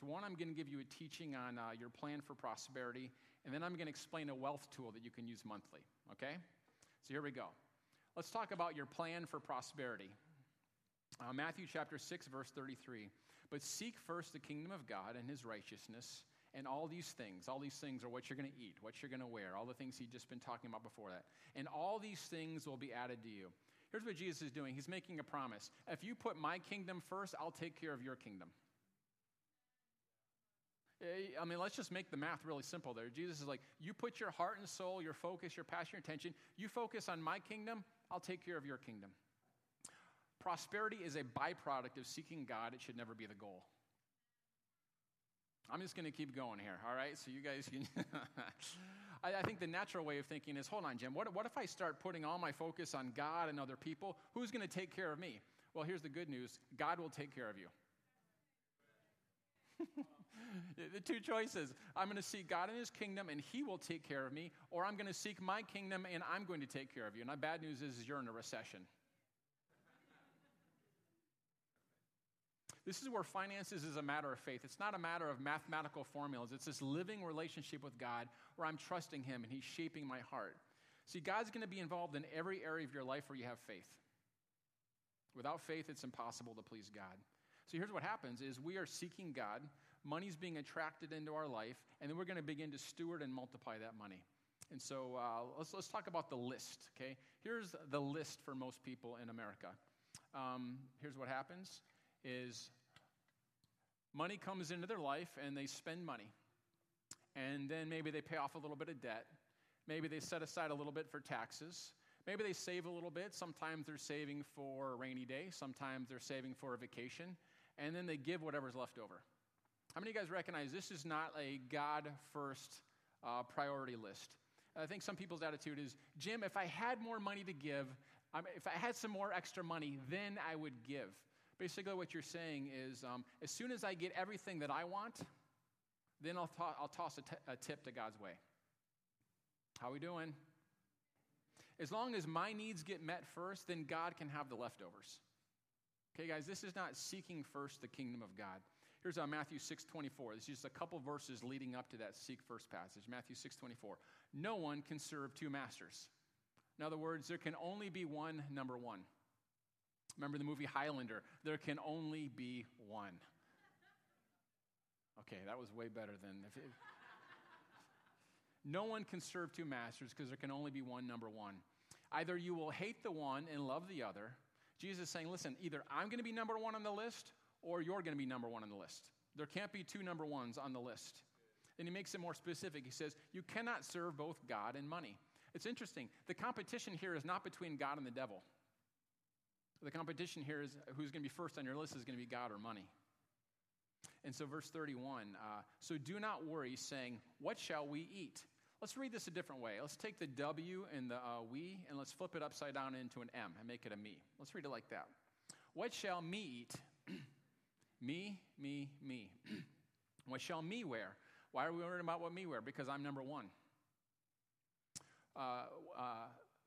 things. One, I'm going to give you a teaching on uh, your plan for prosperity, and then I'm going to explain a wealth tool that you can use monthly. Okay? So here we go. Let's talk about your plan for prosperity. Uh, Matthew chapter 6, verse 33. But seek first the kingdom of God and his righteousness, and all these things, all these things are what you're going to eat, what you're going to wear, all the things he'd just been talking about before that. And all these things will be added to you. Here's what Jesus is doing He's making a promise. If you put my kingdom first, I'll take care of your kingdom. Eh, I mean, let's just make the math really simple there. Jesus is like, you put your heart and soul, your focus, your passion, your attention, you focus on my kingdom, I'll take care of your kingdom. Prosperity is a byproduct of seeking God, it should never be the goal. I'm just going to keep going here, all right? So you guys can. I, I, think the natural way of thinking is hold on, Jim, what, what if I start putting all my focus on God and other people? Who's going to take care of me? Well, here's the good news God will take care of you. the two choices I'm going to seek God and His kingdom, and He will take care of me, or I'm going to seek my kingdom, and I'm going to take care of you. And the bad news is, is you're in a recession. This is where finances is a matter of faith. It's not a matter of mathematical formulas. It's this living relationship with God where I'm trusting Him and He's shaping my heart. See, God's going to be involved in every area of your life where you have faith. Without faith, it's impossible to please God. So here's what happens is we are seeking God, money's being attracted into our life, and then we're going to begin to steward and multiply that money. And so uh, let's, let's talk about the list, okay? Here's the list for most people in America. Um, here's what happens is money comes into their life and they spend money. And then maybe they pay off a little bit of debt. Maybe they set aside a little bit for taxes. Maybe they save a little bit. Sometimes they're saving for a rainy day. Sometimes they're saving for a vacation. And then they give whatever's left over. How many of you guys recognize this is not a God first uh, priority list? I think some people's attitude is Jim, if I had more money to give, um, if I had some more extra money, then I would give. Basically, what you're saying is um, as soon as I get everything that I want, then I'll, toss a, t- a tip to God's way. How are we doing? As long as my needs get met first, then God can have the leftovers. Okay, guys, this is not seeking first the kingdom of God. Here's uh, Matthew 6 24. This is just a couple verses leading up to that seek first passage. Matthew 6 24. No one can serve two masters. In other words, there can only be one number one. Remember the movie Highlander? There can only be one. Okay, that was way better than. If it, no one can serve two masters because there can only be one number one. Either you will hate the one and love the other. Jesus is saying, listen, either I'm going to be number one on the list or you're going to be number one on the list. There can't be two number ones on the list. And he makes it more specific. He says, you cannot serve both God and money. It's interesting. The competition here is not between God and the devil. The competition here is who's going to be first on your list is going to be God or money. And so, verse 31 uh, so do not worry, saying, What shall we eat? Let's read this a different way. Let's take the W and the uh, we and let's flip it upside down into an M and make it a me. Let's read it like that. What shall me eat? Me, me, me. what shall me wear? Why are we worrying about what me wear? Because I'm number one. Uh, uh,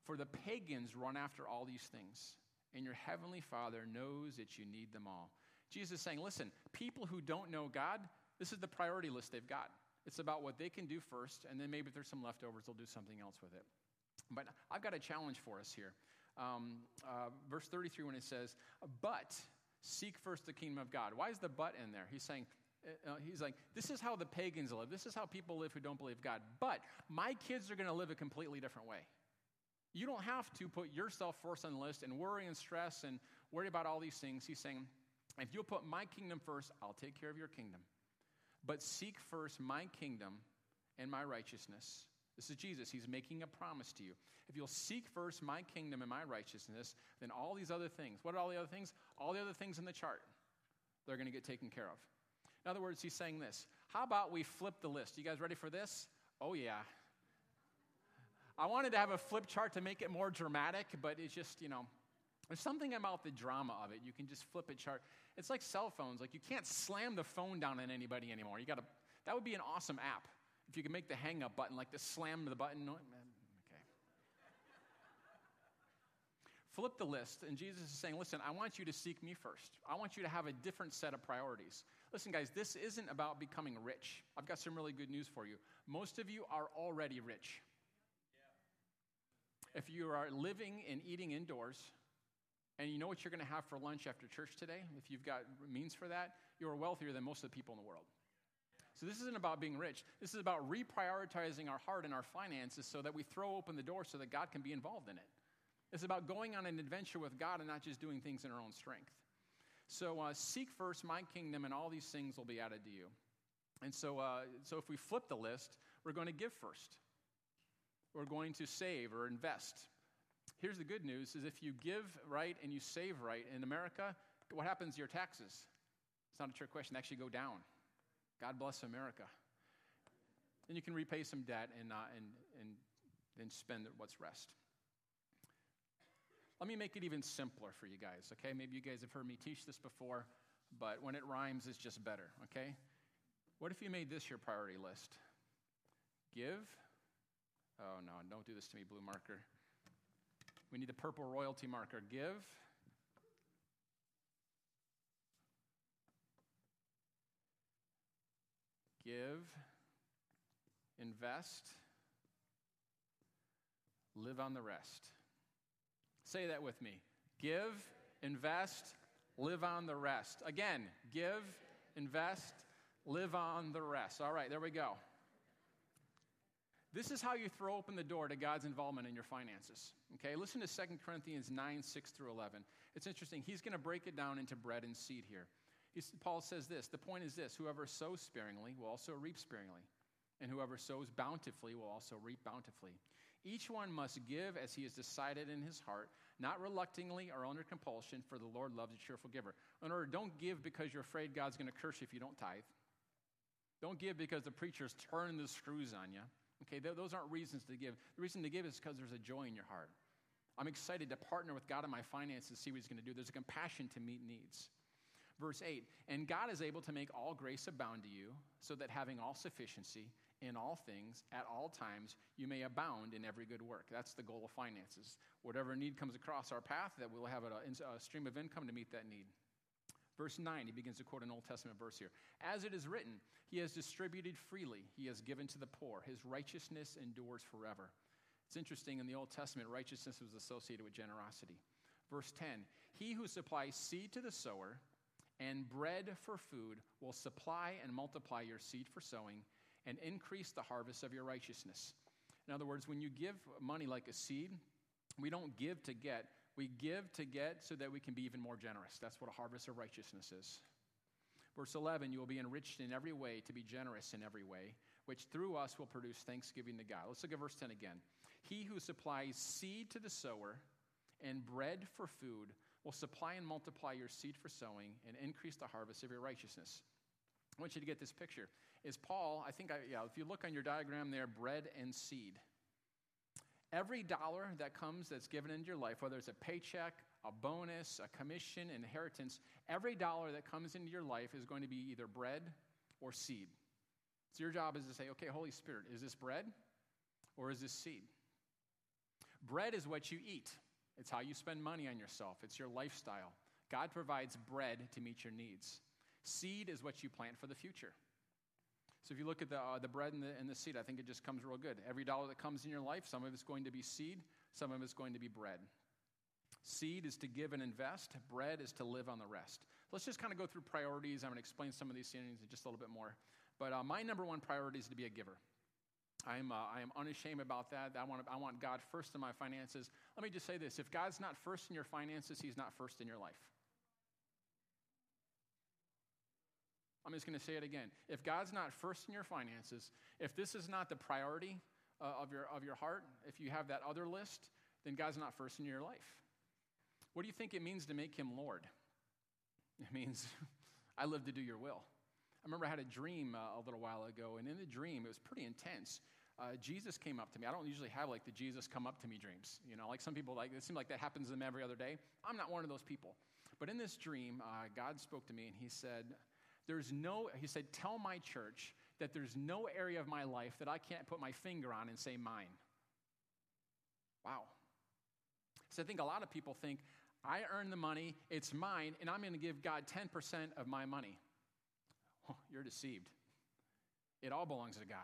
for the pagans run after all these things and your heavenly Father knows that you need them all. Jesus is saying, listen, people who don't know God, this is the priority list they've got. It's about what they can do first, and then maybe if there's some leftovers, they'll do something else with it. But I've got a challenge for us here. Um, uh, verse 33, when it says, But seek first the kingdom of God. Why is the but in there? He's saying, uh, uh he's like, this is how the pagans live. This is how people live who don't believe God. But my kids are going to live a completely different way. You don't have to put yourself first on the list and worry and stress and worry about all these things. He's saying, if you'll put my kingdom first, I'll take care of your kingdom. But seek first my kingdom and my righteousness. This is Jesus. He's making a promise to you. If you'll seek first my kingdom and my righteousness, then all these other things, what are all the other things? All the other things in the chart, they're going to get taken care of. In other words, he's saying this How about we flip the list? You guys ready for this? Oh, yeah. I wanted to have a flip chart to make it more dramatic, but it's just, you know, there's something about the drama of it. You can just flip a chart. It's like cell phones. Like you can't slam the phone down on anybody anymore. You got to. That would be an awesome app if you could make the hang up button like the slam the button. Okay. Flip the list, and Jesus is saying, Listen, I want you to seek me first. I want you to have a different set of priorities. Listen, guys, this isn't about becoming rich. I've got some really good news for you. Most of you are already rich. If you are living and eating indoors, and you know what you're going to have for lunch after church today, if you've got means for that, you are wealthier than most of the people in the world. So, this isn't about being rich. This is about reprioritizing our heart and our finances so that we throw open the door so that God can be involved in it. It's about going on an adventure with God and not just doing things in our own strength. So, uh, seek first my kingdom, and all these things will be added to you. And so, uh, so, if we flip the list, we're going to give first. We're going to save or invest. Here's the good news is if you give right and you save right in America, what happens to your taxes? It's not a trick question, they actually go down. God bless America. Then you can repay some debt and, uh, and, and then spend what's rest. Let me make it even simpler for you guys, okay? Maybe you guys have heard me teach this before, but when it rhymes, it's just better, okay? What if you made this your priority list? Give. Oh, no, don't do this to me, blue marker. We need the purple royalty marker. Give. Give. Invest. Live on the rest. Say that with me. Give, invest, live on the rest. Again, give, invest, live on the rest. All right, there we go. This is how you throw open the door to God's involvement in your finances. Okay, listen to 2 Corinthians 9, 6 through 11. It's interesting. He's going to break it down into bread and seed here. He's, Paul says this The point is this whoever sows sparingly will also reap sparingly, and whoever sows bountifully will also reap bountifully. Each one must give as he has decided in his heart, not reluctantly or under compulsion, for the Lord loves a cheerful giver. In order, don't give because you're afraid God's going to curse you if you don't tithe. Don't give because the preacher's turning the screws on you. Okay, those aren't reasons to give. The reason to give is because there's a joy in your heart. I'm excited to partner with God in my finances, see what He's going to do. There's a compassion to meet needs. Verse 8, and God is able to make all grace abound to you, so that having all sufficiency in all things, at all times, you may abound in every good work. That's the goal of finances. Whatever need comes across our path, that we'll have a, a stream of income to meet that need. Verse 9, he begins to quote an Old Testament verse here. As it is written, He has distributed freely, He has given to the poor. His righteousness endures forever. It's interesting, in the Old Testament, righteousness was associated with generosity. Verse 10 He who supplies seed to the sower and bread for food will supply and multiply your seed for sowing and increase the harvest of your righteousness. In other words, when you give money like a seed, we don't give to get, we give to get so that we can be even more generous. That's what a harvest of righteousness is. Verse 11, you will be enriched in every way to be generous in every way, which through us will produce thanksgiving to God. Let's look at verse 10 again. He who supplies seed to the sower and bread for food will supply and multiply your seed for sowing and increase the harvest of your righteousness. I want you to get this picture. Is Paul, I think, I, yeah, if you look on your diagram there, bread and seed. Every dollar that comes that's given into your life, whether it's a paycheck, a bonus, a commission, inheritance, every dollar that comes into your life is going to be either bread or seed. So your job is to say, okay, Holy Spirit, is this bread or is this seed? Bread is what you eat. It's how you spend money on yourself. It's your lifestyle. God provides bread to meet your needs. Seed is what you plant for the future. So if you look at the, uh, the bread and the, and the seed, I think it just comes real good. Every dollar that comes in your life, some of it's going to be seed, some of it's going to be bread. Seed is to give and invest, bread is to live on the rest. Let's just kind of go through priorities. I'm going to explain some of these things in just a little bit more. But uh, my number one priority is to be a giver. I'm, uh, I am unashamed about that. I want, I want God first in my finances. Let me just say this if God's not first in your finances, He's not first in your life. I'm just going to say it again. If God's not first in your finances, if this is not the priority uh, of, your, of your heart, if you have that other list, then God's not first in your life. What do you think it means to make him Lord? It means I live to do your will. I remember I had a dream uh, a little while ago, and in the dream, it was pretty intense. Uh, Jesus came up to me. I don't usually have like the Jesus come up to me dreams. You know, like some people, like it seems like that happens to them every other day. I'm not one of those people. But in this dream, uh, God spoke to me and He said, there's no, he said, tell my church that there's no area of my life that I can't put my finger on and say mine. Wow. So I think a lot of people think, I earn the money, it's mine, and I'm going to give God 10% of my money. You're deceived. It all belongs to God.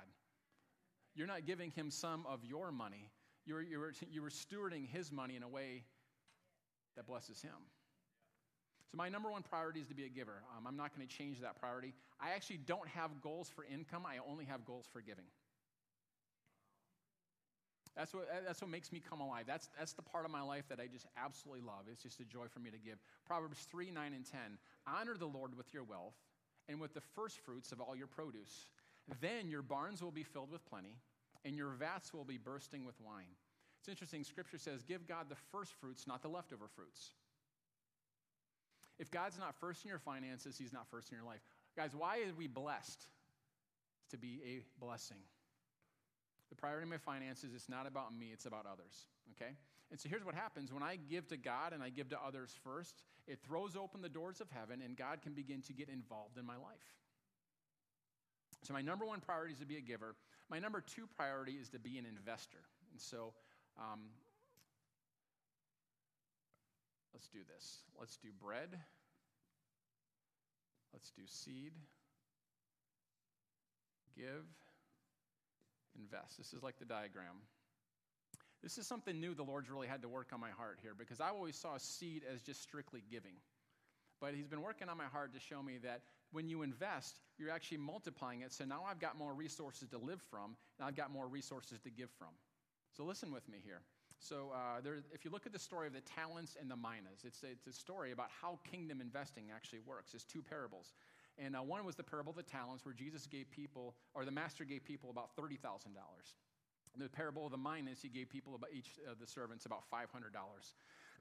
You're not giving him some of your money. You're, you're, you're stewarding his money in a way that blesses him. So, my number one priority is to be a giver. Um, I'm not going to change that priority. I actually don't have goals for income, I only have goals for giving. That's what, that's what makes me come alive. That's, that's the part of my life that I just absolutely love. It's just a joy for me to give. Proverbs 3 9 and 10 Honor the Lord with your wealth and with the first fruits of all your produce. Then your barns will be filled with plenty, and your vats will be bursting with wine. It's interesting, scripture says, Give God the first fruits, not the leftover fruits. If God's not first in your finances, He's not first in your life. Guys, why are we blessed? To be a blessing. The priority of my finances is not about me, it's about others. Okay? And so here's what happens when I give to God and I give to others first, it throws open the doors of heaven and God can begin to get involved in my life. So, my number one priority is to be a giver. My number two priority is to be an investor. And so, um, let's do this. Let's do bread. Let's do seed. Give invest. This is like the diagram. This is something new the Lord's really had to work on my heart here because I always saw seed as just strictly giving. But He's been working on my heart to show me that when you invest, you're actually multiplying it. So now I've got more resources to live from, and I've got more resources to give from. So listen with me here. So, uh, there, if you look at the story of the talents and the minas, it's, it's a story about how kingdom investing actually works. It's two parables. And uh, one was the parable of the talents, where Jesus gave people, or the master gave people about $30,000. The parable of the minas, he gave people about each of the servants about $500.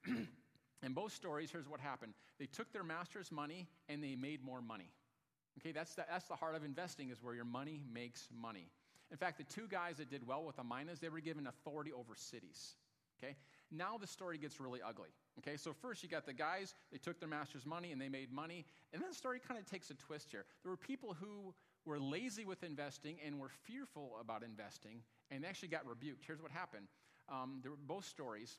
In both stories, here's what happened they took their master's money and they made more money. Okay, that's the, that's the heart of investing, is where your money makes money. In fact, the two guys that did well with the minas, they were given authority over cities. Okay, now the story gets really ugly. Okay, so first you got the guys, they took their master's money and they made money. And then the story kind of takes a twist here. There were people who were lazy with investing and were fearful about investing and they actually got rebuked. Here's what happened um, there were both stories.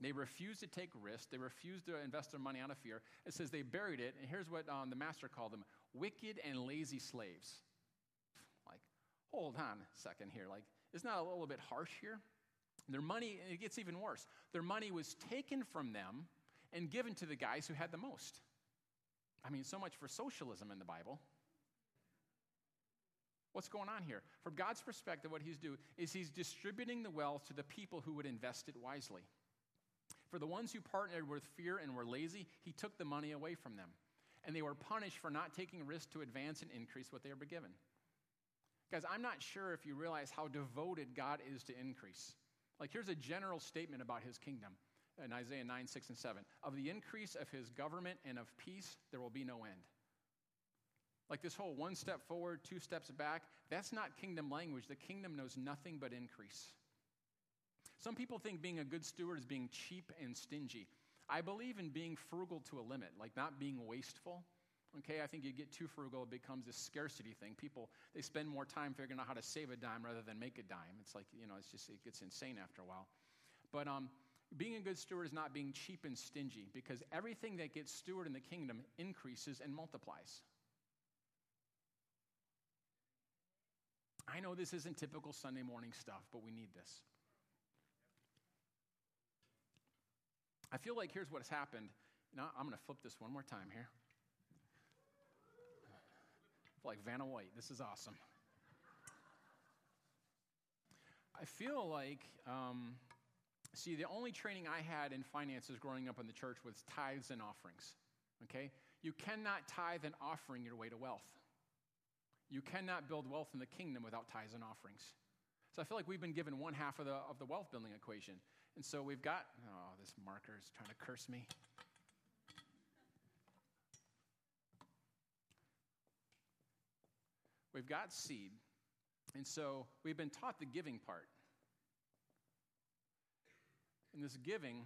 They refused to take risks. They refused to invest their money out of fear. It says they buried it. And here's what um, the master called them wicked and lazy slaves. Like, hold on a second here. Like, isn't that a little bit harsh here? Their money, it gets even worse. Their money was taken from them and given to the guys who had the most. I mean, so much for socialism in the Bible. What's going on here? From God's perspective, what he's doing is he's distributing the wealth to the people who would invest it wisely. For the ones who partnered with fear and were lazy, he took the money away from them. And they were punished for not taking risks to advance and increase what they were given. Guys, I'm not sure if you realize how devoted God is to increase. Like, here's a general statement about his kingdom in Isaiah 9, 6, and 7. Of the increase of his government and of peace, there will be no end. Like this whole one step forward, two steps back, that's not kingdom language. The kingdom knows nothing but increase. Some people think being a good steward is being cheap and stingy. I believe in being frugal to a limit, like not being wasteful. Okay, I think you get too frugal, it becomes a scarcity thing. People, they spend more time figuring out how to save a dime rather than make a dime. It's like, you know, it's just, it gets insane after a while. But um, being a good steward is not being cheap and stingy because everything that gets steward in the kingdom increases and multiplies. I know this isn't typical Sunday morning stuff, but we need this. I feel like here's what's happened. Now, I'm going to flip this one more time here like Vanna White. This is awesome. I feel like, um, see, the only training I had in finances growing up in the church was tithes and offerings. Okay? You cannot tithe and offering your way to wealth. You cannot build wealth in the kingdom without tithes and offerings. So I feel like we've been given one half of the, of the wealth building equation. And so we've got, oh, this marker is trying to curse me. We've got seed. And so we've been taught the giving part. And this giving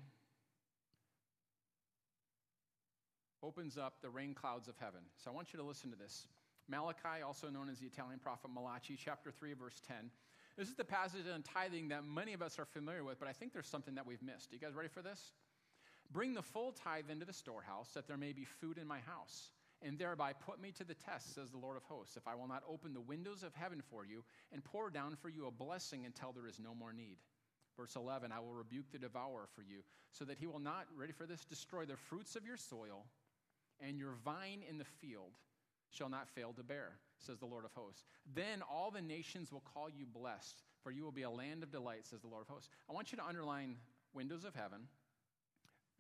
opens up the rain clouds of heaven. So I want you to listen to this. Malachi, also known as the Italian prophet Malachi, chapter 3, verse 10. This is the passage on tithing that many of us are familiar with, but I think there's something that we've missed. You guys ready for this? Bring the full tithe into the storehouse, that there may be food in my house, and thereby put me to the test, says the Lord of hosts, if I will not open the windows of heaven for you and pour down for you a blessing until there is no more need. Verse 11, I will rebuke the devourer for you, so that he will not, ready for this, destroy the fruits of your soil, and your vine in the field shall not fail to bear, says the Lord of hosts. Then all the nations will call you blessed, for you will be a land of delight, says the Lord of hosts. I want you to underline windows of heaven.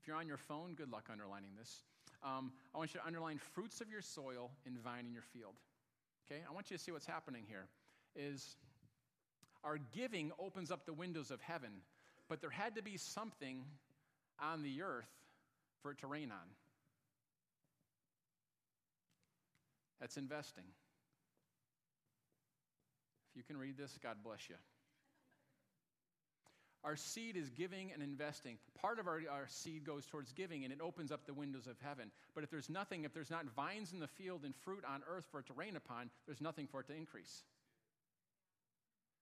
If you're on your phone, good luck underlining this. Um, I want you to underline fruits of your soil and vine in your field. Okay? I want you to see what's happening here. Is our giving opens up the windows of heaven, but there had to be something on the earth for it to rain on. That's investing. You can read this, God bless you. Our seed is giving and investing. Part of our, our seed goes towards giving and it opens up the windows of heaven. But if there's nothing, if there's not vines in the field and fruit on earth for it to rain upon, there's nothing for it to increase.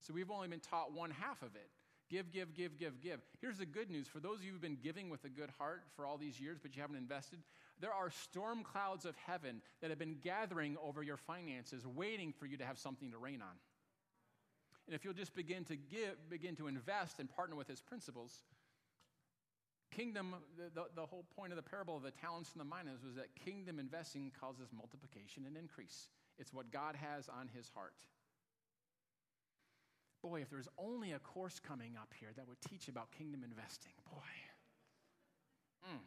So we've only been taught one half of it. Give, give, give, give, give. Here's the good news for those of you who've been giving with a good heart for all these years, but you haven't invested, there are storm clouds of heaven that have been gathering over your finances, waiting for you to have something to rain on. And if you'll just begin to give, begin to invest and partner with his principles, kingdom, the, the, the whole point of the parable of the talents and the minas was that kingdom investing causes multiplication and increase. It's what God has on his heart. Boy, if there's only a course coming up here that would teach about kingdom investing, boy. Mm.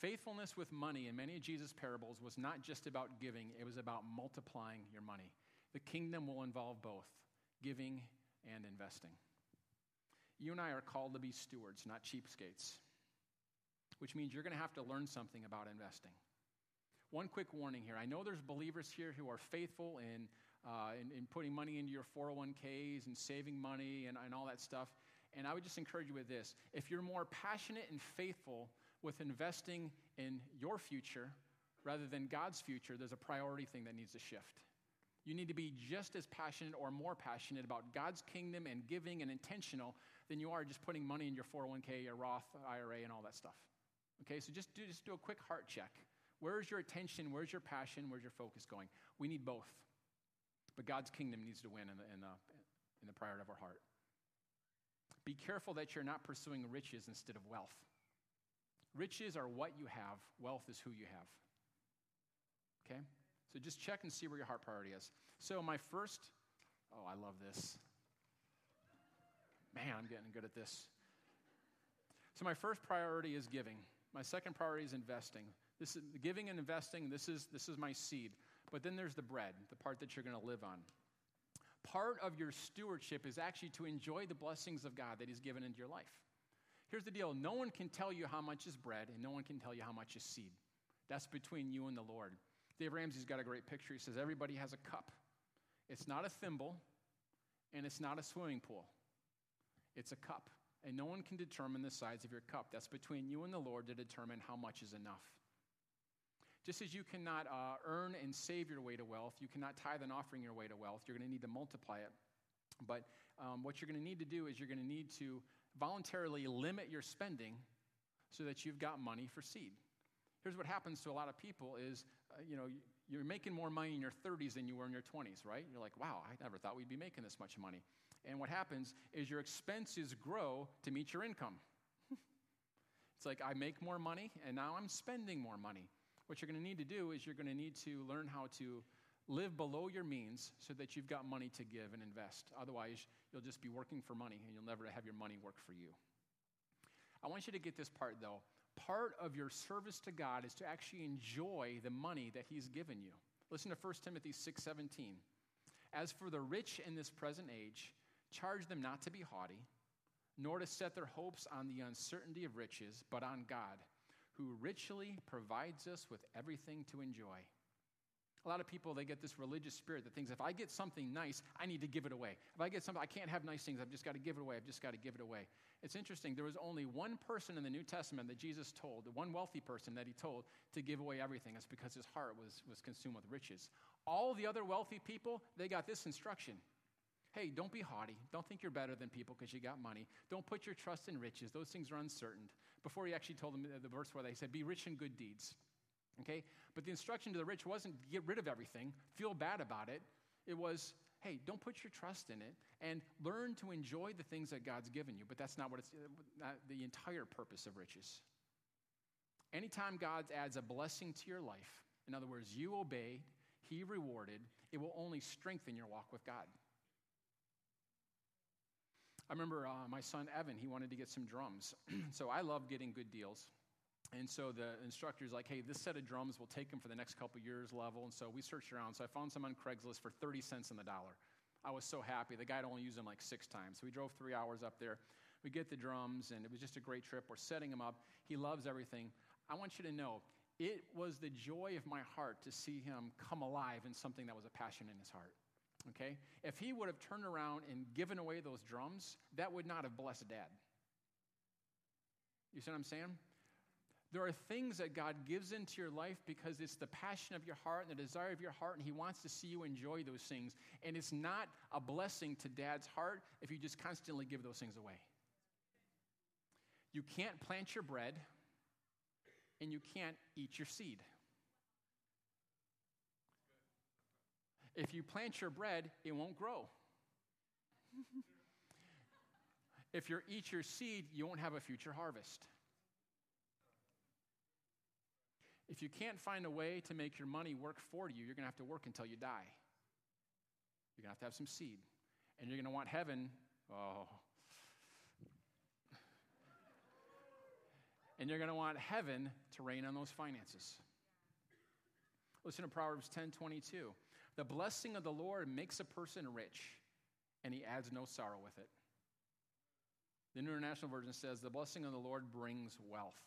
Faithfulness with money in many of Jesus' parables was not just about giving, it was about multiplying your money. The kingdom will involve both giving and investing. You and I are called to be stewards, not cheapskates, which means you're going to have to learn something about investing. One quick warning here. I know there's believers here who are faithful in, uh, in, in, putting money into your 401ks and saving money and, and all that stuff. And I would just encourage you with this. If you're more passionate and faithful with investing in your future rather than God's future, there's a priority thing that needs to shift. You need to be just as passionate or more passionate about God's kingdom and giving and intentional than you are just putting money in your 401k, your Roth IRA, and all that stuff. Okay, so just do, just do a quick heart check. Where's your attention? Where's your passion? Where's your focus going? We need both. But God's kingdom needs to win in the, in the, in the priority of our heart. Be careful that you're not pursuing riches instead of wealth. Riches are what you have, wealth is who you have. Okay? So just check and see where your heart priority is. So, my first, oh, I love this. Man, I'm getting good at this. So, my first priority is giving. My second priority is investing. This is giving and investing. This is, this is my seed. But then there's the bread, the part that you're going to live on. Part of your stewardship is actually to enjoy the blessings of God that He's given into your life. Here's the deal no one can tell you how much is bread, and no one can tell you how much is seed. That's between you and the Lord. Dave Ramsey's got a great picture. He says, Everybody has a cup. It's not a thimble, and it's not a swimming pool. It's a cup. And no one can determine the size of your cup. That's between you and the Lord to determine how much is enough. Just as you cannot uh, earn and save your way to wealth, you cannot tithe and offering your way to wealth. You're going to need to multiply it. But um, what you're going to need to do is you're going to need to voluntarily limit your spending so that you've got money for seed. Here's what happens to a lot of people is, uh, you know, you're making more money in your 30s than you were in your 20s, right? You're like, wow, I never thought we'd be making this much money. And what happens is your expenses grow to meet your income. it's like I make more money and now I'm spending more money. What you're going to need to do is you're going to need to learn how to live below your means so that you've got money to give and invest. Otherwise, you'll just be working for money and you'll never have your money work for you. I want you to get this part though. Part of your service to God is to actually enjoy the money that he's given you. Listen to 1 Timothy 6:17. As for the rich in this present age, charge them not to be haughty, nor to set their hopes on the uncertainty of riches, but on God, who richly provides us with everything to enjoy. A lot of people, they get this religious spirit that thinks if I get something nice, I need to give it away. If I get something, I can't have nice things, I've just got to give it away, I've just got to give it away. It's interesting, there was only one person in the New Testament that Jesus told, the one wealthy person that he told to give away everything. It's because his heart was, was consumed with riches. All the other wealthy people, they got this instruction Hey, don't be haughty. Don't think you're better than people because you got money. Don't put your trust in riches. Those things are uncertain. Before he actually told them the verse where they said, Be rich in good deeds. Okay? But the instruction to the rich wasn't get rid of everything, feel bad about it. It was, hey, don't put your trust in it and learn to enjoy the things that God's given you. But that's not what it's not the entire purpose of riches. Anytime God adds a blessing to your life, in other words, you obey, He rewarded, it will only strengthen your walk with God. I remember uh, my son Evan, he wanted to get some drums. so I love getting good deals. And so the instructor's like, hey, this set of drums will take him for the next couple years level. And so we searched around. So I found some on Craigslist for 30 cents on the dollar. I was so happy. The guy had only used them like six times. So we drove three hours up there. We get the drums, and it was just a great trip. We're setting him up. He loves everything. I want you to know, it was the joy of my heart to see him come alive in something that was a passion in his heart. Okay? If he would have turned around and given away those drums, that would not have blessed dad. You see what I'm saying? There are things that God gives into your life because it's the passion of your heart and the desire of your heart, and He wants to see you enjoy those things. And it's not a blessing to dad's heart if you just constantly give those things away. You can't plant your bread, and you can't eat your seed. If you plant your bread, it won't grow. if you eat your seed, you won't have a future harvest. If you can't find a way to make your money work for you, you're going to have to work until you die. You're going to have to have some seed. And you're going to want heaven. Oh. And you're going to want heaven to rain on those finances. Listen to Proverbs 10 22. The blessing of the Lord makes a person rich, and he adds no sorrow with it. The New International Version says, The blessing of the Lord brings wealth.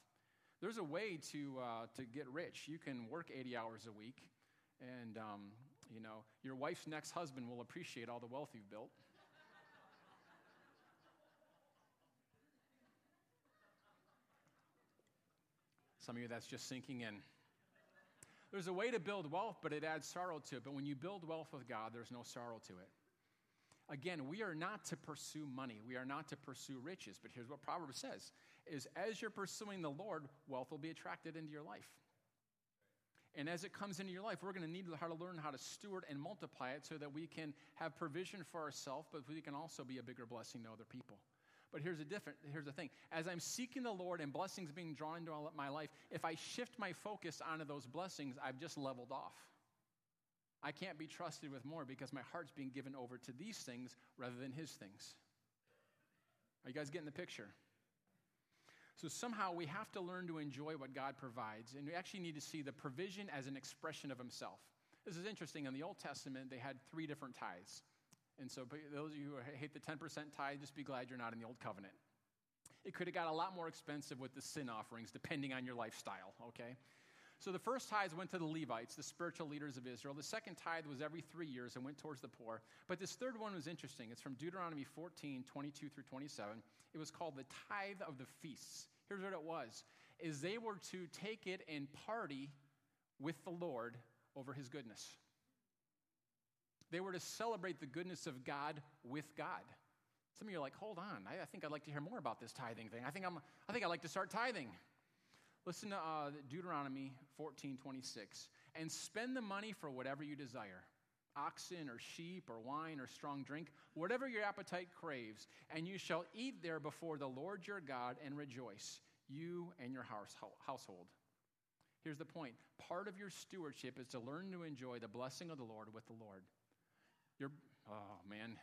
There's a way to, uh, to get rich. You can work 80 hours a week, and um, you know, your wife's next husband will appreciate all the wealth you've built. Some of you, that's just sinking in. There's a way to build wealth, but it adds sorrow to it. But when you build wealth with God, there's no sorrow to it. Again, we are not to pursue money. We are not to pursue riches. But here's what Proverbs says is as you're pursuing the Lord, wealth will be attracted into your life. And as it comes into your life, we're going to need how to learn how to steward and multiply it so that we can have provision for ourselves, but we can also be a bigger blessing to other people. But here's a different here's the thing. As I'm seeking the Lord and blessings being drawn into my life, if I shift my focus onto those blessings, I've just leveled off. I can't be trusted with more because my heart's being given over to these things rather than his things. Are you guys getting the picture? So somehow we have to learn to enjoy what God provides, and we actually need to see the provision as an expression of himself. This is interesting. In the Old Testament, they had three different tithes. And so, those of you who hate the 10% tithe, just be glad you're not in the old covenant. It could have got a lot more expensive with the sin offerings, depending on your lifestyle, okay? So the first tithe went to the Levites, the spiritual leaders of Israel. The second tithe was every three years and went towards the poor. But this third one was interesting. It's from Deuteronomy 14, 22 through 27. It was called the tithe of the feasts. Here's what it was is they were to take it and party with the Lord over his goodness. They were to celebrate the goodness of God with God. Some of you are like, hold on, I, I think I'd like to hear more about this tithing thing. I think, I'm, I think I'd like to start tithing. Listen to uh, Deuteronomy 14 26. And spend the money for whatever you desire oxen or sheep or wine or strong drink, whatever your appetite craves, and you shall eat there before the Lord your God and rejoice, you and your house, household. Here's the point part of your stewardship is to learn to enjoy the blessing of the Lord with the Lord. Your, oh man.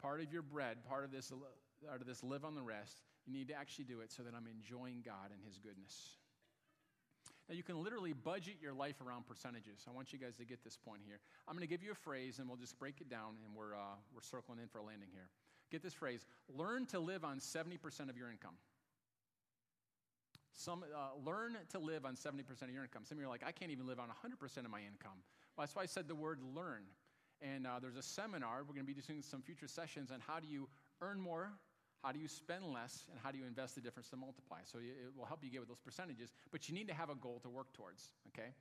Part of your bread, part of this, part of this live on the rest, you need to actually do it so that I'm enjoying God and His goodness. Now, you can literally budget your life around percentages. I want you guys to get this point here. I'm going to give you a phrase and we'll just break it down and we're, uh, we're circling in for a landing here. Get this phrase learn to live on 70% of your income. Some, uh, learn to live on 70% of your income. Some of you are like, I can't even live on 100% of my income. Well, that's why I said the word learn. And uh, there's a seminar, we're going to be doing some future sessions on how do you earn more, how do you spend less, and how do you invest the difference to multiply. So it will help you get with those percentages, but you need to have a goal to work towards, okay?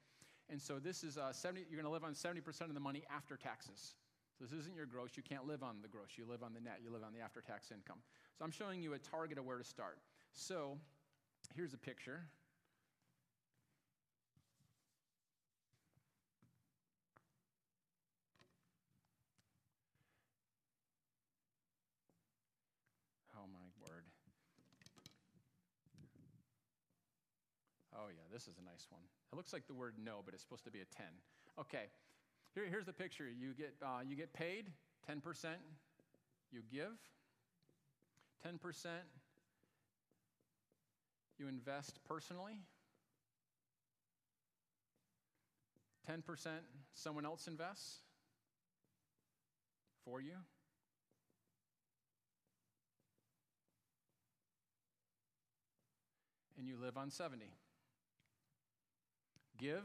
And so this is uh, 70, you're going to live on 70% of the money after taxes. So this isn't your gross. You can't live on the gross. You live on the net. You live on the after tax income. So I'm showing you a target of where to start. So here's a picture. Oh my word. Oh, yeah, this is a nice one. It looks like the word no, but it's supposed to be a 10. Okay, Here, here's the picture. You get, uh, you get paid 10%, you give 10%, you invest personally, 10% someone else invests for you. And you live on 70. Give,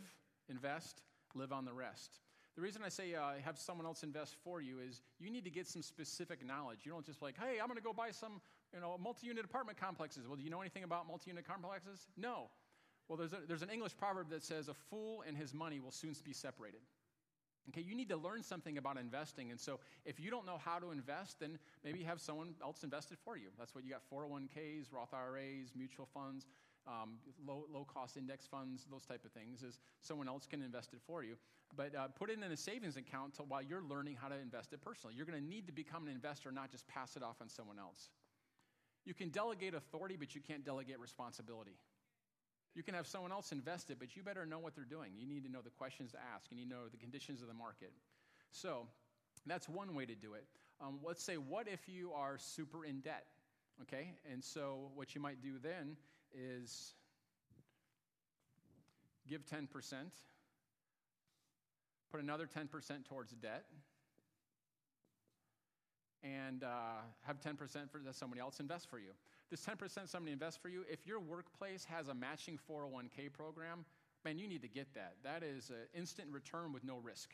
invest, live on the rest. The reason I say uh, have someone else invest for you is you need to get some specific knowledge. You don't just like, hey, I'm going to go buy some, you know, multi-unit apartment complexes. Well, do you know anything about multi-unit complexes? No. Well, there's, a, there's an English proverb that says a fool and his money will soon be separated. Okay, you need to learn something about investing. And so if you don't know how to invest, then maybe have someone else invested for you. That's what you got 401ks, Roth IRAs, mutual funds um, low, low cost index funds, those type of things, is someone else can invest it for you. But uh, put it in a savings account to, while you're learning how to invest it personally. You're going to need to become an investor, not just pass it off on someone else. You can delegate authority, but you can't delegate responsibility. You can have someone else invest it, but you better know what they're doing. You need to know the questions to ask, and you know the conditions of the market. So that's one way to do it. Um, let's say, what if you are super in debt? Okay, and so what you might do then is give 10%, put another 10% towards debt, and uh, have 10% for that somebody else invest for you. This 10% somebody invests for you, if your workplace has a matching 401k program, man, you need to get that. That is an instant return with no risk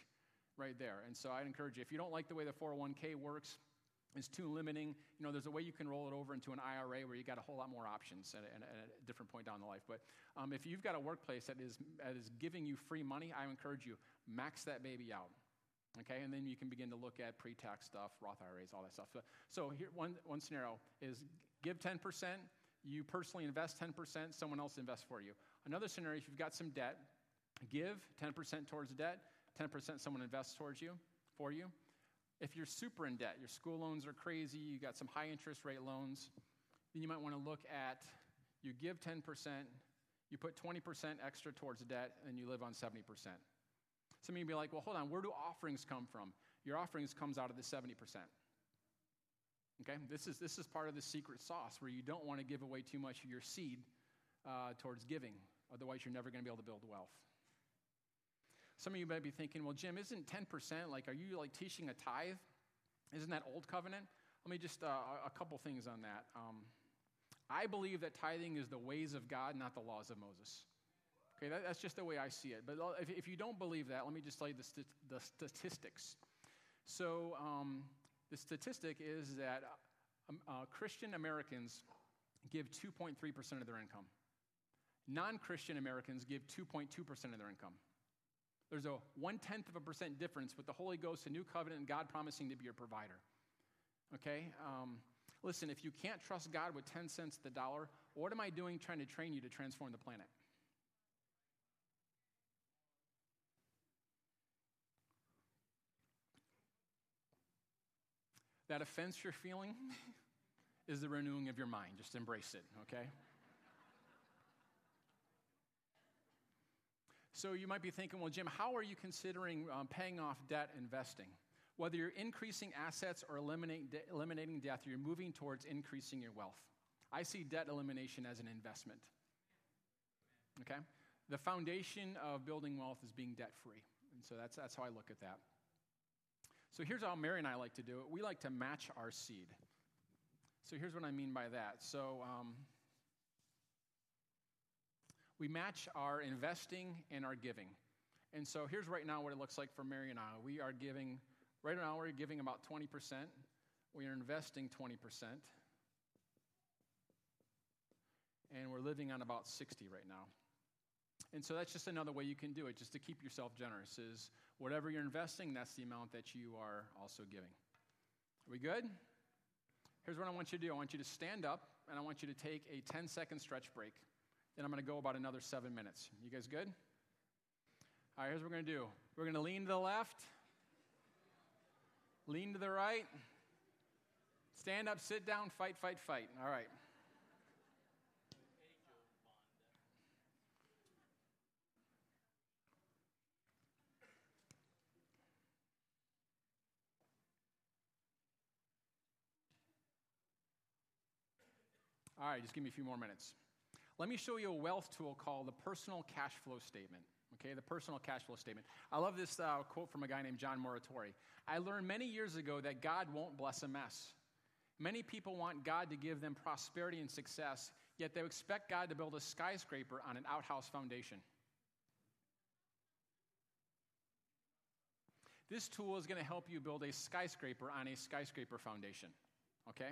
right there. And so I'd encourage you, if you don't like the way the 401k works, is too limiting. You know, there's a way you can roll it over into an IRA where you got a whole lot more options at, at, at a different point down the life. But um, if you've got a workplace that is, that is giving you free money, I encourage you, max that baby out. Okay, and then you can begin to look at pre-tax stuff, Roth IRAs, all that stuff. So, so here, one, one scenario is give 10%, you personally invest 10%, someone else invests for you. Another scenario, if you've got some debt, give 10% towards debt, 10% someone invests towards you, for you. If you're super in debt, your school loans are crazy, you got some high interest rate loans, then you might want to look at you give 10%, you put 20% extra towards debt, and you live on 70%. Some of you be like, well, hold on, where do offerings come from? Your offerings comes out of the 70%. Okay, this is, this is part of the secret sauce where you don't want to give away too much of your seed uh, towards giving. Otherwise, you're never going to be able to build wealth. Some of you might be thinking, well, Jim, isn't 10% like, are you like teaching a tithe? Isn't that old covenant? Let me just, uh, a couple things on that. Um, I believe that tithing is the ways of God, not the laws of Moses. Okay, that, that's just the way I see it. But if, if, you don't believe that, let me just tell you the, the statistics. So, um, the statistic is that um, uh, Christian Americans give 2.3% of their income. Non Christian Americans give 2.2% of their income. There's a one tenth of a percent difference with the Holy Ghost, a new covenant, and God promising to be your provider. Okay? Um, listen, if you can't trust God with 10 cents the dollar, what am I doing trying to train you to transform the planet? That offense you're feeling is the renewing of your mind. Just embrace it, okay? So you might be thinking, well, Jim, how are you considering um, paying off debt investing? Whether you're increasing assets or eliminating, de- eliminating debt, you're moving towards increasing your wealth. I see debt elimination as an investment. Okay? The foundation of building wealth is being debt free. And so that's, that's how I look at that. So here's how Mary and I like to do it we like to match our seed. So here's what I mean by that. So, um, we match our investing and our giving. And so here's right now what it looks like for Mary and I. We are giving, right now, we're giving about 20%. We are investing 20%. And we're living on about 60 right now. And so that's just another way you can do it, just to keep yourself generous, is whatever you're investing, that's the amount that you are also giving. Are we good? Here's what I want you to do I want you to stand up, and I want you to take a 10 second stretch break. Then I'm going to go about another seven minutes. You guys good? All right, here's what we're going to do we're going to lean to the left, lean to the right, stand up, sit down, fight, fight, fight. All right. All right, just give me a few more minutes. Let me show you a wealth tool called the personal cash flow statement. Okay, the personal cash flow statement. I love this uh, quote from a guy named John Muratori. I learned many years ago that God won't bless a mess. Many people want God to give them prosperity and success, yet they expect God to build a skyscraper on an outhouse foundation. This tool is going to help you build a skyscraper on a skyscraper foundation. Okay?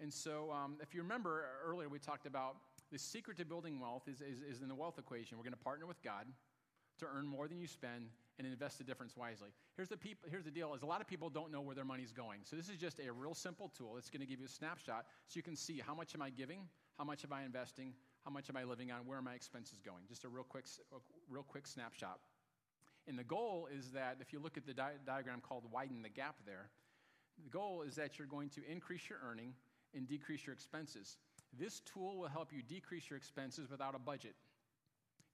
And so, um, if you remember earlier, we talked about the secret to building wealth is, is, is in the wealth equation. We're going to partner with God to earn more than you spend and invest the difference wisely. Here's the, peop- here's the deal is a lot of people don't know where their money's going. So this is just a real simple tool. It's going to give you a snapshot so you can see how much am I giving, how much am I investing, how much am I living on, where are my expenses going. Just a real quick, real quick snapshot. And the goal is that if you look at the di- diagram called widen the gap there, the goal is that you're going to increase your earning and decrease your expenses. This tool will help you decrease your expenses without a budget.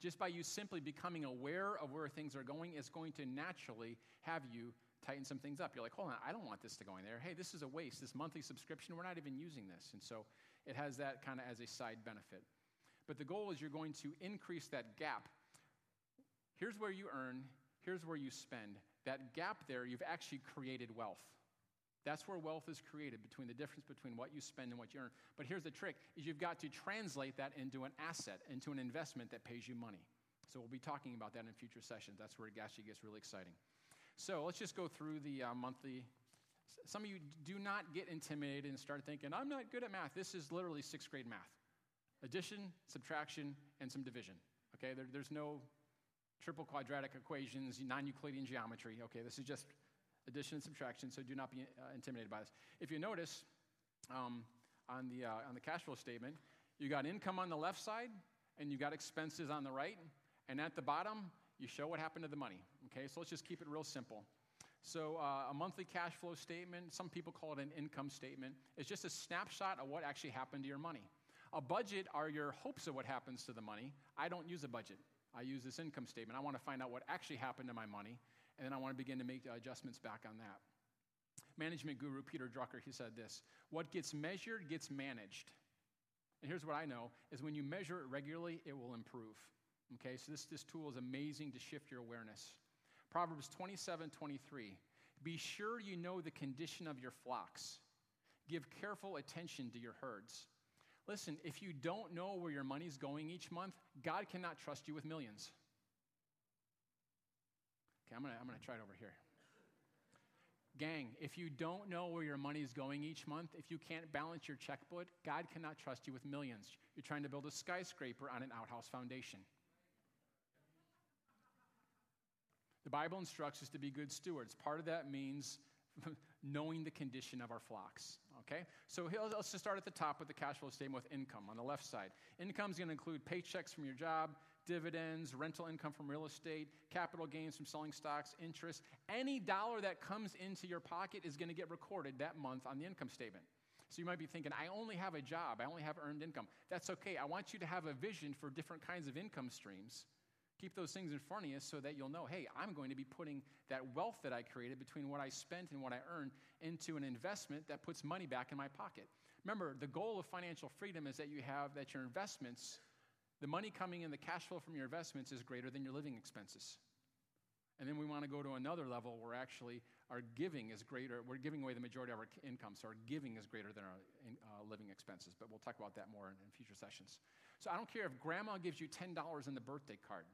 Just by you simply becoming aware of where things are going, it's going to naturally have you tighten some things up. You're like, hold on, I don't want this to go in there. Hey, this is a waste. This monthly subscription, we're not even using this. And so it has that kind of as a side benefit. But the goal is you're going to increase that gap. Here's where you earn, here's where you spend. That gap there, you've actually created wealth. That's where wealth is created between the difference between what you spend and what you earn. But here's the trick is you've got to translate that into an asset, into an investment that pays you money. So we'll be talking about that in future sessions. That's where it actually gets really exciting. So let's just go through the uh, monthly. Some of you do not get intimidated and start thinking, I'm not good at math. This is literally sixth grade math addition, subtraction, and some division. Okay, there, there's no triple quadratic equations, non Euclidean geometry. Okay, this is just addition and subtraction, so do not be uh, intimidated by this. If you notice um, on, the, uh, on the cash flow statement, you got income on the left side and you got expenses on the right, and at the bottom, you show what happened to the money. Okay, so let's just keep it real simple. So, uh, a monthly cash flow statement, some people call it an income statement, is just a snapshot of what actually happened to your money. A budget are your hopes of what happens to the money. I don't use a budget. I use this income statement. I want to find out what actually happened to my money, and then I want to begin to make adjustments back on that. Management guru Peter Drucker, he said this What gets measured gets managed. And here's what I know is when you measure it regularly, it will improve. Okay, so this, this tool is amazing to shift your awareness. Proverbs 27 23. Be sure you know the condition of your flocks. Give careful attention to your herds. Listen, if you don't know where your money's going each month, God cannot trust you with millions. Okay, I'm gonna, I'm gonna try it over here. Gang, if you don't know where your money is going each month, if you can't balance your checkbook, God cannot trust you with millions. You're trying to build a skyscraper on an outhouse foundation. The Bible instructs us to be good stewards. Part of that means knowing the condition of our flocks. Okay? So let's just start at the top with the cash flow statement with income on the left side. Income is going to include paychecks from your job, dividends, rental income from real estate, capital gains from selling stocks, interest. Any dollar that comes into your pocket is going to get recorded that month on the income statement. So you might be thinking, I only have a job, I only have earned income. That's okay. I want you to have a vision for different kinds of income streams. Keep those things in front of you so that you'll know, hey, I'm going to be putting that wealth that I created between what I spent and what I earned into an investment that puts money back in my pocket. Remember, the goal of financial freedom is that you have that your investments the money coming in, the cash flow from your investments is greater than your living expenses. And then we want to go to another level where actually our giving is greater. We're giving away the majority of our income, so our giving is greater than our uh, living expenses. But we'll talk about that more in, in future sessions. So I don't care if grandma gives you $10 in the birthday card,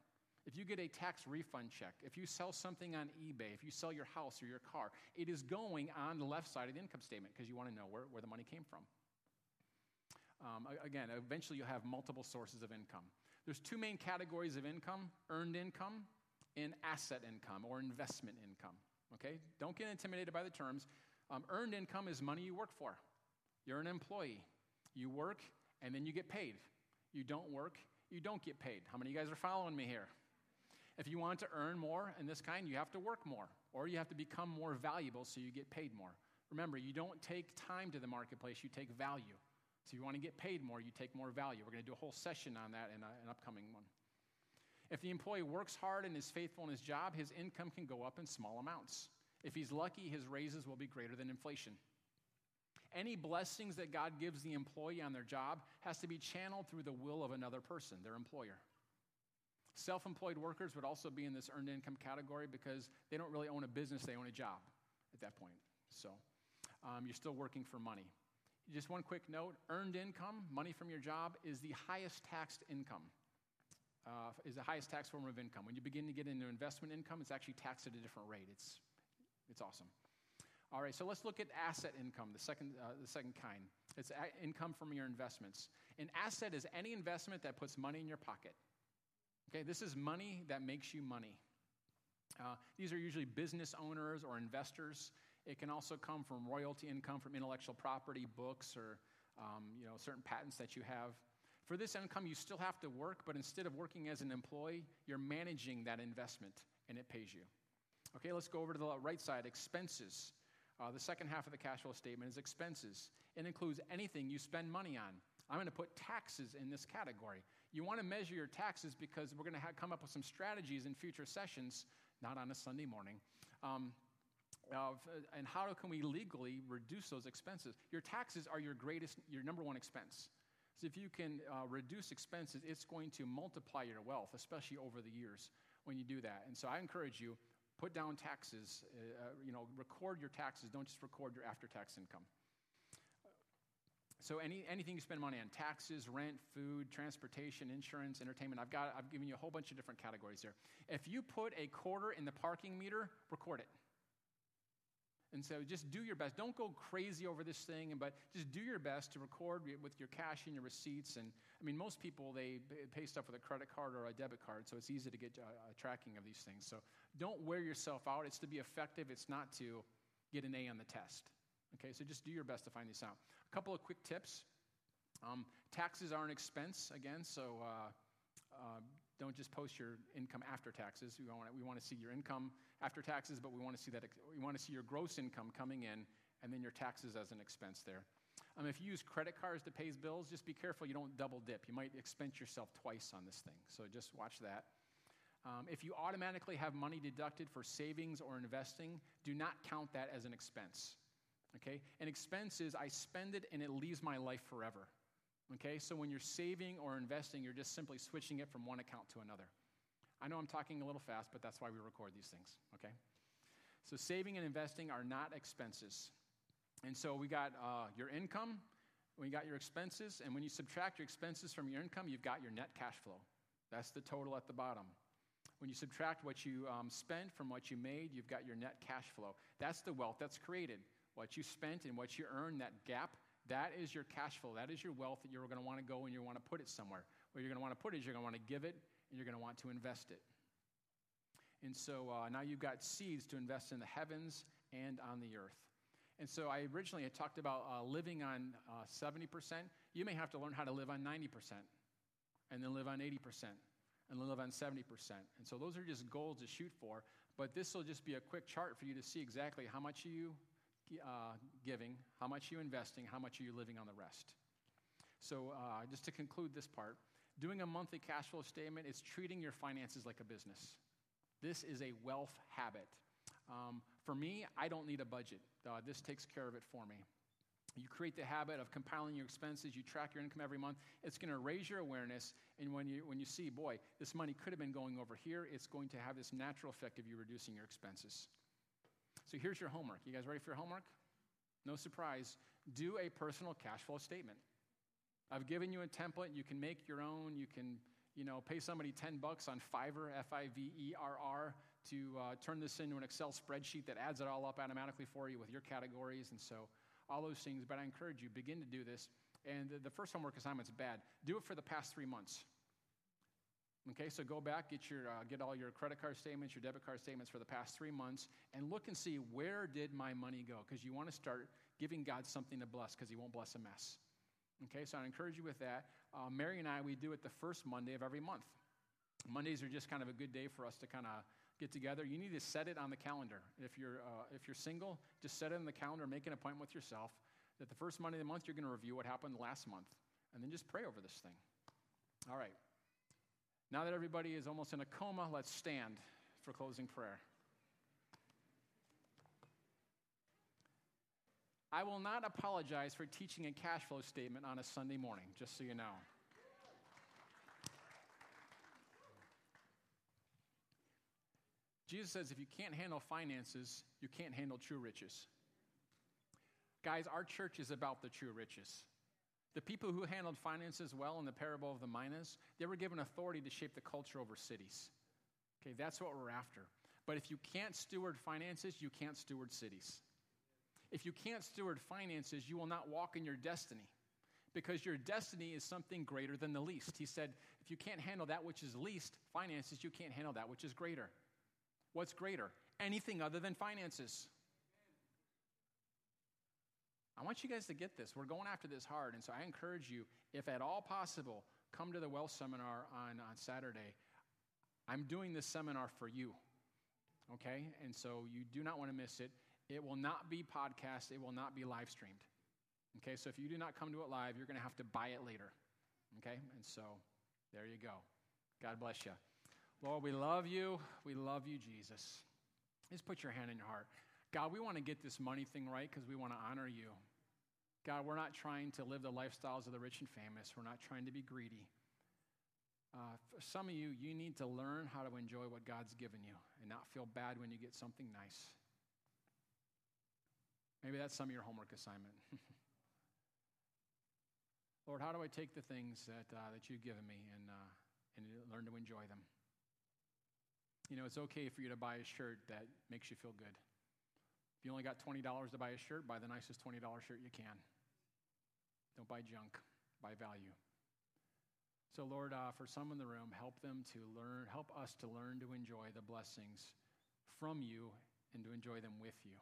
if you get a tax refund check, if you sell something on eBay, if you sell your house or your car, it is going on the left side of the income statement because you want to know where, where the money came from. Um, again, eventually you'll have multiple sources of income. There's two main categories of income earned income and asset income or investment income. Okay? Don't get intimidated by the terms. Um, earned income is money you work for. You're an employee. You work and then you get paid. You don't work, you don't get paid. How many of you guys are following me here? If you want to earn more in this kind, you have to work more, or you have to become more valuable so you get paid more. Remember, you don't take time to the marketplace, you take value. So if you want to get paid more, you take more value. We're going to do a whole session on that in an upcoming one. If the employee works hard and is faithful in his job, his income can go up in small amounts. If he's lucky, his raises will be greater than inflation. Any blessings that God gives the employee on their job has to be channeled through the will of another person, their employer. Self employed workers would also be in this earned income category because they don't really own a business, they own a job at that point. So um, you're still working for money. Just one quick note earned income, money from your job, is the highest taxed income uh, is the highest tax form of income. When you begin to get into investment income, it's actually taxed at a different rate. It's, it's awesome. All right, so let's look at asset income, the second, uh, the second kind. It's a- income from your investments. An asset is any investment that puts money in your pocket. Okay, this is money that makes you money. Uh, these are usually business owners or investors. It can also come from royalty income from intellectual property, books, or um, you know certain patents that you have. For this income, you still have to work, but instead of working as an employee, you're managing that investment and it pays you. Okay, let's go over to the right side expenses. Uh, the second half of the cash flow statement is expenses. It includes anything you spend money on. I'm going to put taxes in this category. You want to measure your taxes because we're going to come up with some strategies in future sessions, not on a Sunday morning. Um, uh, and how can we legally reduce those expenses? Your taxes are your greatest, your number one expense. So if you can uh, reduce expenses, it's going to multiply your wealth, especially over the years when you do that. And so I encourage you, put down taxes, uh, uh you know, record your taxes. Don't just record your after-tax income. So any, anything you spend money on, taxes, rent, food, transportation, insurance, entertainment, I've, got, I've given you a whole bunch of different categories there. If you put a quarter in the parking meter, record it. And so just do your best. Don't go crazy over this thing, but just do your best to record with your cash and your receipts. And I mean, most people, they pay stuff with a credit card or a debit card, so it's easy to get a, a tracking of these things. So don't wear yourself out. It's to be effective, it's not to get an A on the test. Okay, so just do your best to find these out. A couple of quick tips. Um, taxes are an expense, again, so uh, uh, don't just post your income after taxes. We want, we want to see your income after taxes, but we want to see that we want to see your gross income coming in and then your taxes as an expense there. Um, if you use credit cards to pay bills, just be careful you don't double dip. You might expense yourself twice on this thing, so just watch that. Um, if you automatically have money deducted for savings or investing, do not count that as an expense. Okay? An expense is I spend it and it leaves my life forever. Okay, so when you're saving or investing, you're just simply switching it from one account to another. I know I'm talking a little fast, but that's why we record these things, okay? So saving and investing are not expenses. And so we got uh, your income, we got your expenses, and when you subtract your expenses from your income, you've got your net cash flow. That's the total at the bottom. When you subtract what you um, spent from what you made, you've got your net cash flow. That's the wealth that's created. What you spent and what you earned, that gap that is your cash flow. That is your wealth that you're going to want to go and you want to put it somewhere. Where you're going to want to put it is you're going to want to give it and you're going to want to invest it. And so uh, now you've got seeds to invest in the heavens and on the earth. And so I originally had talked about uh, living on uh, 70%. You may have to learn how to live on 90% and then live on 80% and then live on 70%. And so those are just goals to shoot for. But this will just be a quick chart for you to see exactly how much are you uh, giving, how much are you investing, how much are you living on the rest. So, uh, just to conclude this part, doing a monthly cash flow statement is treating your finances like a business. This is a wealth habit. Um, for me, I don't need a budget. Uh, this takes care of it for me. You create the habit of compiling your expenses, you track your income every month. It's going to raise your awareness. And when you, when you see, boy, this money could have been going over here, it's going to have this natural effect of you reducing your expenses. So here's your homework. You guys ready for your homework? No surprise. Do a personal cash flow statement. I've given you a template. You can make your own. You can, you know, pay somebody 10 bucks on Fiverr, F-I-V-E-R-R, to uh, turn this into an Excel spreadsheet that adds it all up automatically for you with your categories. And so all those things. But I encourage you, begin to do this. And the first homework assignment's bad. Do it for the past three months. Okay, so go back, get your uh, get all your credit card statements, your debit card statements for the past three months, and look and see where did my money go? Because you want to start giving God something to bless, because He won't bless a mess. Okay, so I encourage you with that. Uh, Mary and I, we do it the first Monday of every month. Mondays are just kind of a good day for us to kind of get together. You need to set it on the calendar. If you're, uh, if you're single, just set it on the calendar, make an appointment with yourself that the first Monday of the month you're going to review what happened last month, and then just pray over this thing. All right. Now that everybody is almost in a coma, let's stand for closing prayer. I will not apologize for teaching a cash flow statement on a Sunday morning, just so you know. Jesus says if you can't handle finances, you can't handle true riches. Guys, our church is about the true riches. The people who handled finances well in the parable of the minas, they were given authority to shape the culture over cities. Okay, that's what we're after. But if you can't steward finances, you can't steward cities. If you can't steward finances, you will not walk in your destiny because your destiny is something greater than the least. He said, if you can't handle that which is least, finances, you can't handle that which is greater. What's greater? Anything other than finances. I want you guys to get this. We're going after this hard. And so I encourage you, if at all possible, come to the Wealth Seminar on, on Saturday. I'm doing this seminar for you. Okay? And so you do not want to miss it. It will not be podcast, it will not be live streamed. Okay? So if you do not come to it live, you're going to have to buy it later. Okay? And so there you go. God bless you. Lord, we love you. We love you, Jesus. Just put your hand in your heart. God, we want to get this money thing right because we want to honor you. God, we're not trying to live the lifestyles of the rich and famous. We're not trying to be greedy. Uh, for some of you, you need to learn how to enjoy what God's given you and not feel bad when you get something nice. Maybe that's some of your homework assignment. Lord, how do I take the things that, uh, that you've given me and, uh, and learn to enjoy them? You know, it's okay for you to buy a shirt that makes you feel good. If you only got $20 to buy a shirt, buy the nicest $20 shirt you can. Don't buy junk, buy value. So, Lord, uh, for some in the room, help them to learn, help us to learn to enjoy the blessings from you and to enjoy them with you.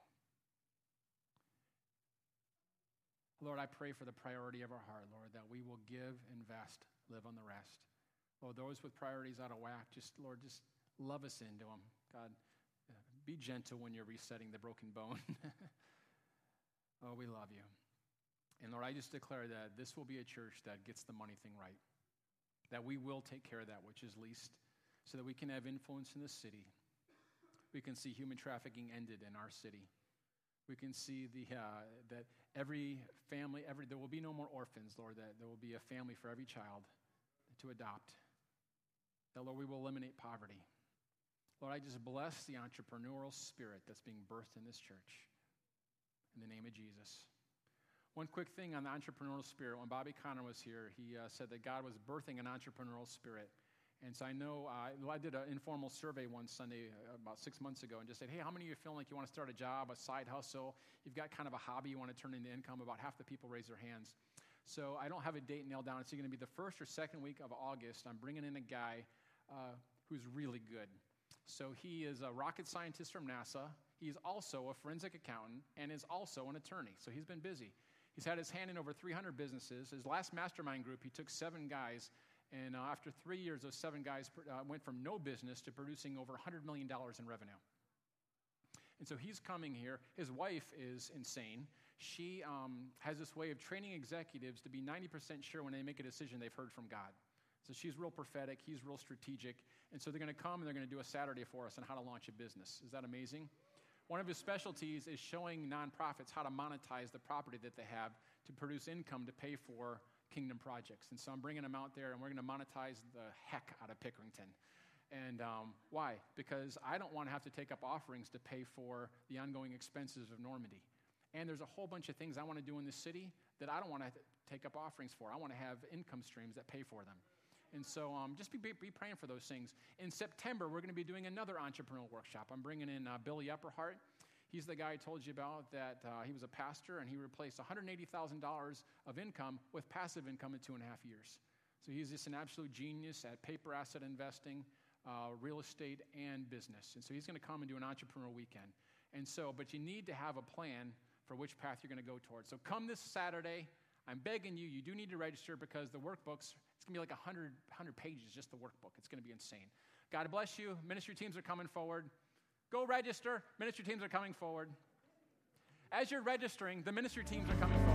Lord, I pray for the priority of our heart, Lord, that we will give, invest, live on the rest. Lord, those with priorities out of whack, just, Lord, just love us into them. God, be gentle when you're resetting the broken bone. oh, we love you. And Lord, I just declare that this will be a church that gets the money thing right, that we will take care of that which is least, so that we can have influence in the city. We can see human trafficking ended in our city. We can see the, uh, that every family, every, there will be no more orphans, Lord, that there will be a family for every child to adopt. That, Lord, we will eliminate poverty. Lord, I just bless the entrepreneurial spirit that's being birthed in this church. In the name of Jesus. One quick thing on the entrepreneurial spirit. When Bobby Conner was here, he uh, said that God was birthing an entrepreneurial spirit. And so I know uh, I did an informal survey one Sunday uh, about six months ago and just said, hey, how many of you feel like you want to start a job, a side hustle? You've got kind of a hobby you want to turn into income. About half the people raise their hands. So I don't have a date nailed down. It's going to be the first or second week of August. I'm bringing in a guy uh, who's really good. So he is a rocket scientist from NASA. He's also a forensic accountant and is also an attorney. So he's been busy. He's had his hand in over 300 businesses. His last mastermind group, he took seven guys, and uh, after three years, those seven guys uh, went from no business to producing over $100 million in revenue. And so he's coming here. His wife is insane. She um, has this way of training executives to be 90% sure when they make a decision they've heard from God. So she's real prophetic, he's real strategic. And so they're going to come and they're going to do a Saturday for us on how to launch a business. Is that amazing? One of his specialties is showing nonprofits how to monetize the property that they have to produce income to pay for kingdom projects. And so I'm bringing them out there, and we're going to monetize the heck out of Pickerington. And um, why? Because I don't want to have to take up offerings to pay for the ongoing expenses of Normandy. And there's a whole bunch of things I want to do in the city that I don't want to take up offerings for. I want to have income streams that pay for them. And so um, just be, be, praying for those things. In September, we're going to be doing another entrepreneurial workshop. I'm bringing in uh, Billy Epperhart. He's the guy I told you about that uh, he was a pastor and he replaced $180,000 of income with passive income in two and a half years. So he's just an absolute genius at paper asset investing, uh, real estate, and business. And so he's going to come and do an entrepreneurial weekend. And so, but you need to have a plan for which path you're going to go towards. So come this Saturday. I'm begging you, you do need to register because the workbooks, it's going to be like 100, 100 pages, just the workbook. It's going to be insane. God bless you. Ministry teams are coming forward. Go register. Ministry teams are coming forward. As you're registering, the ministry teams are coming.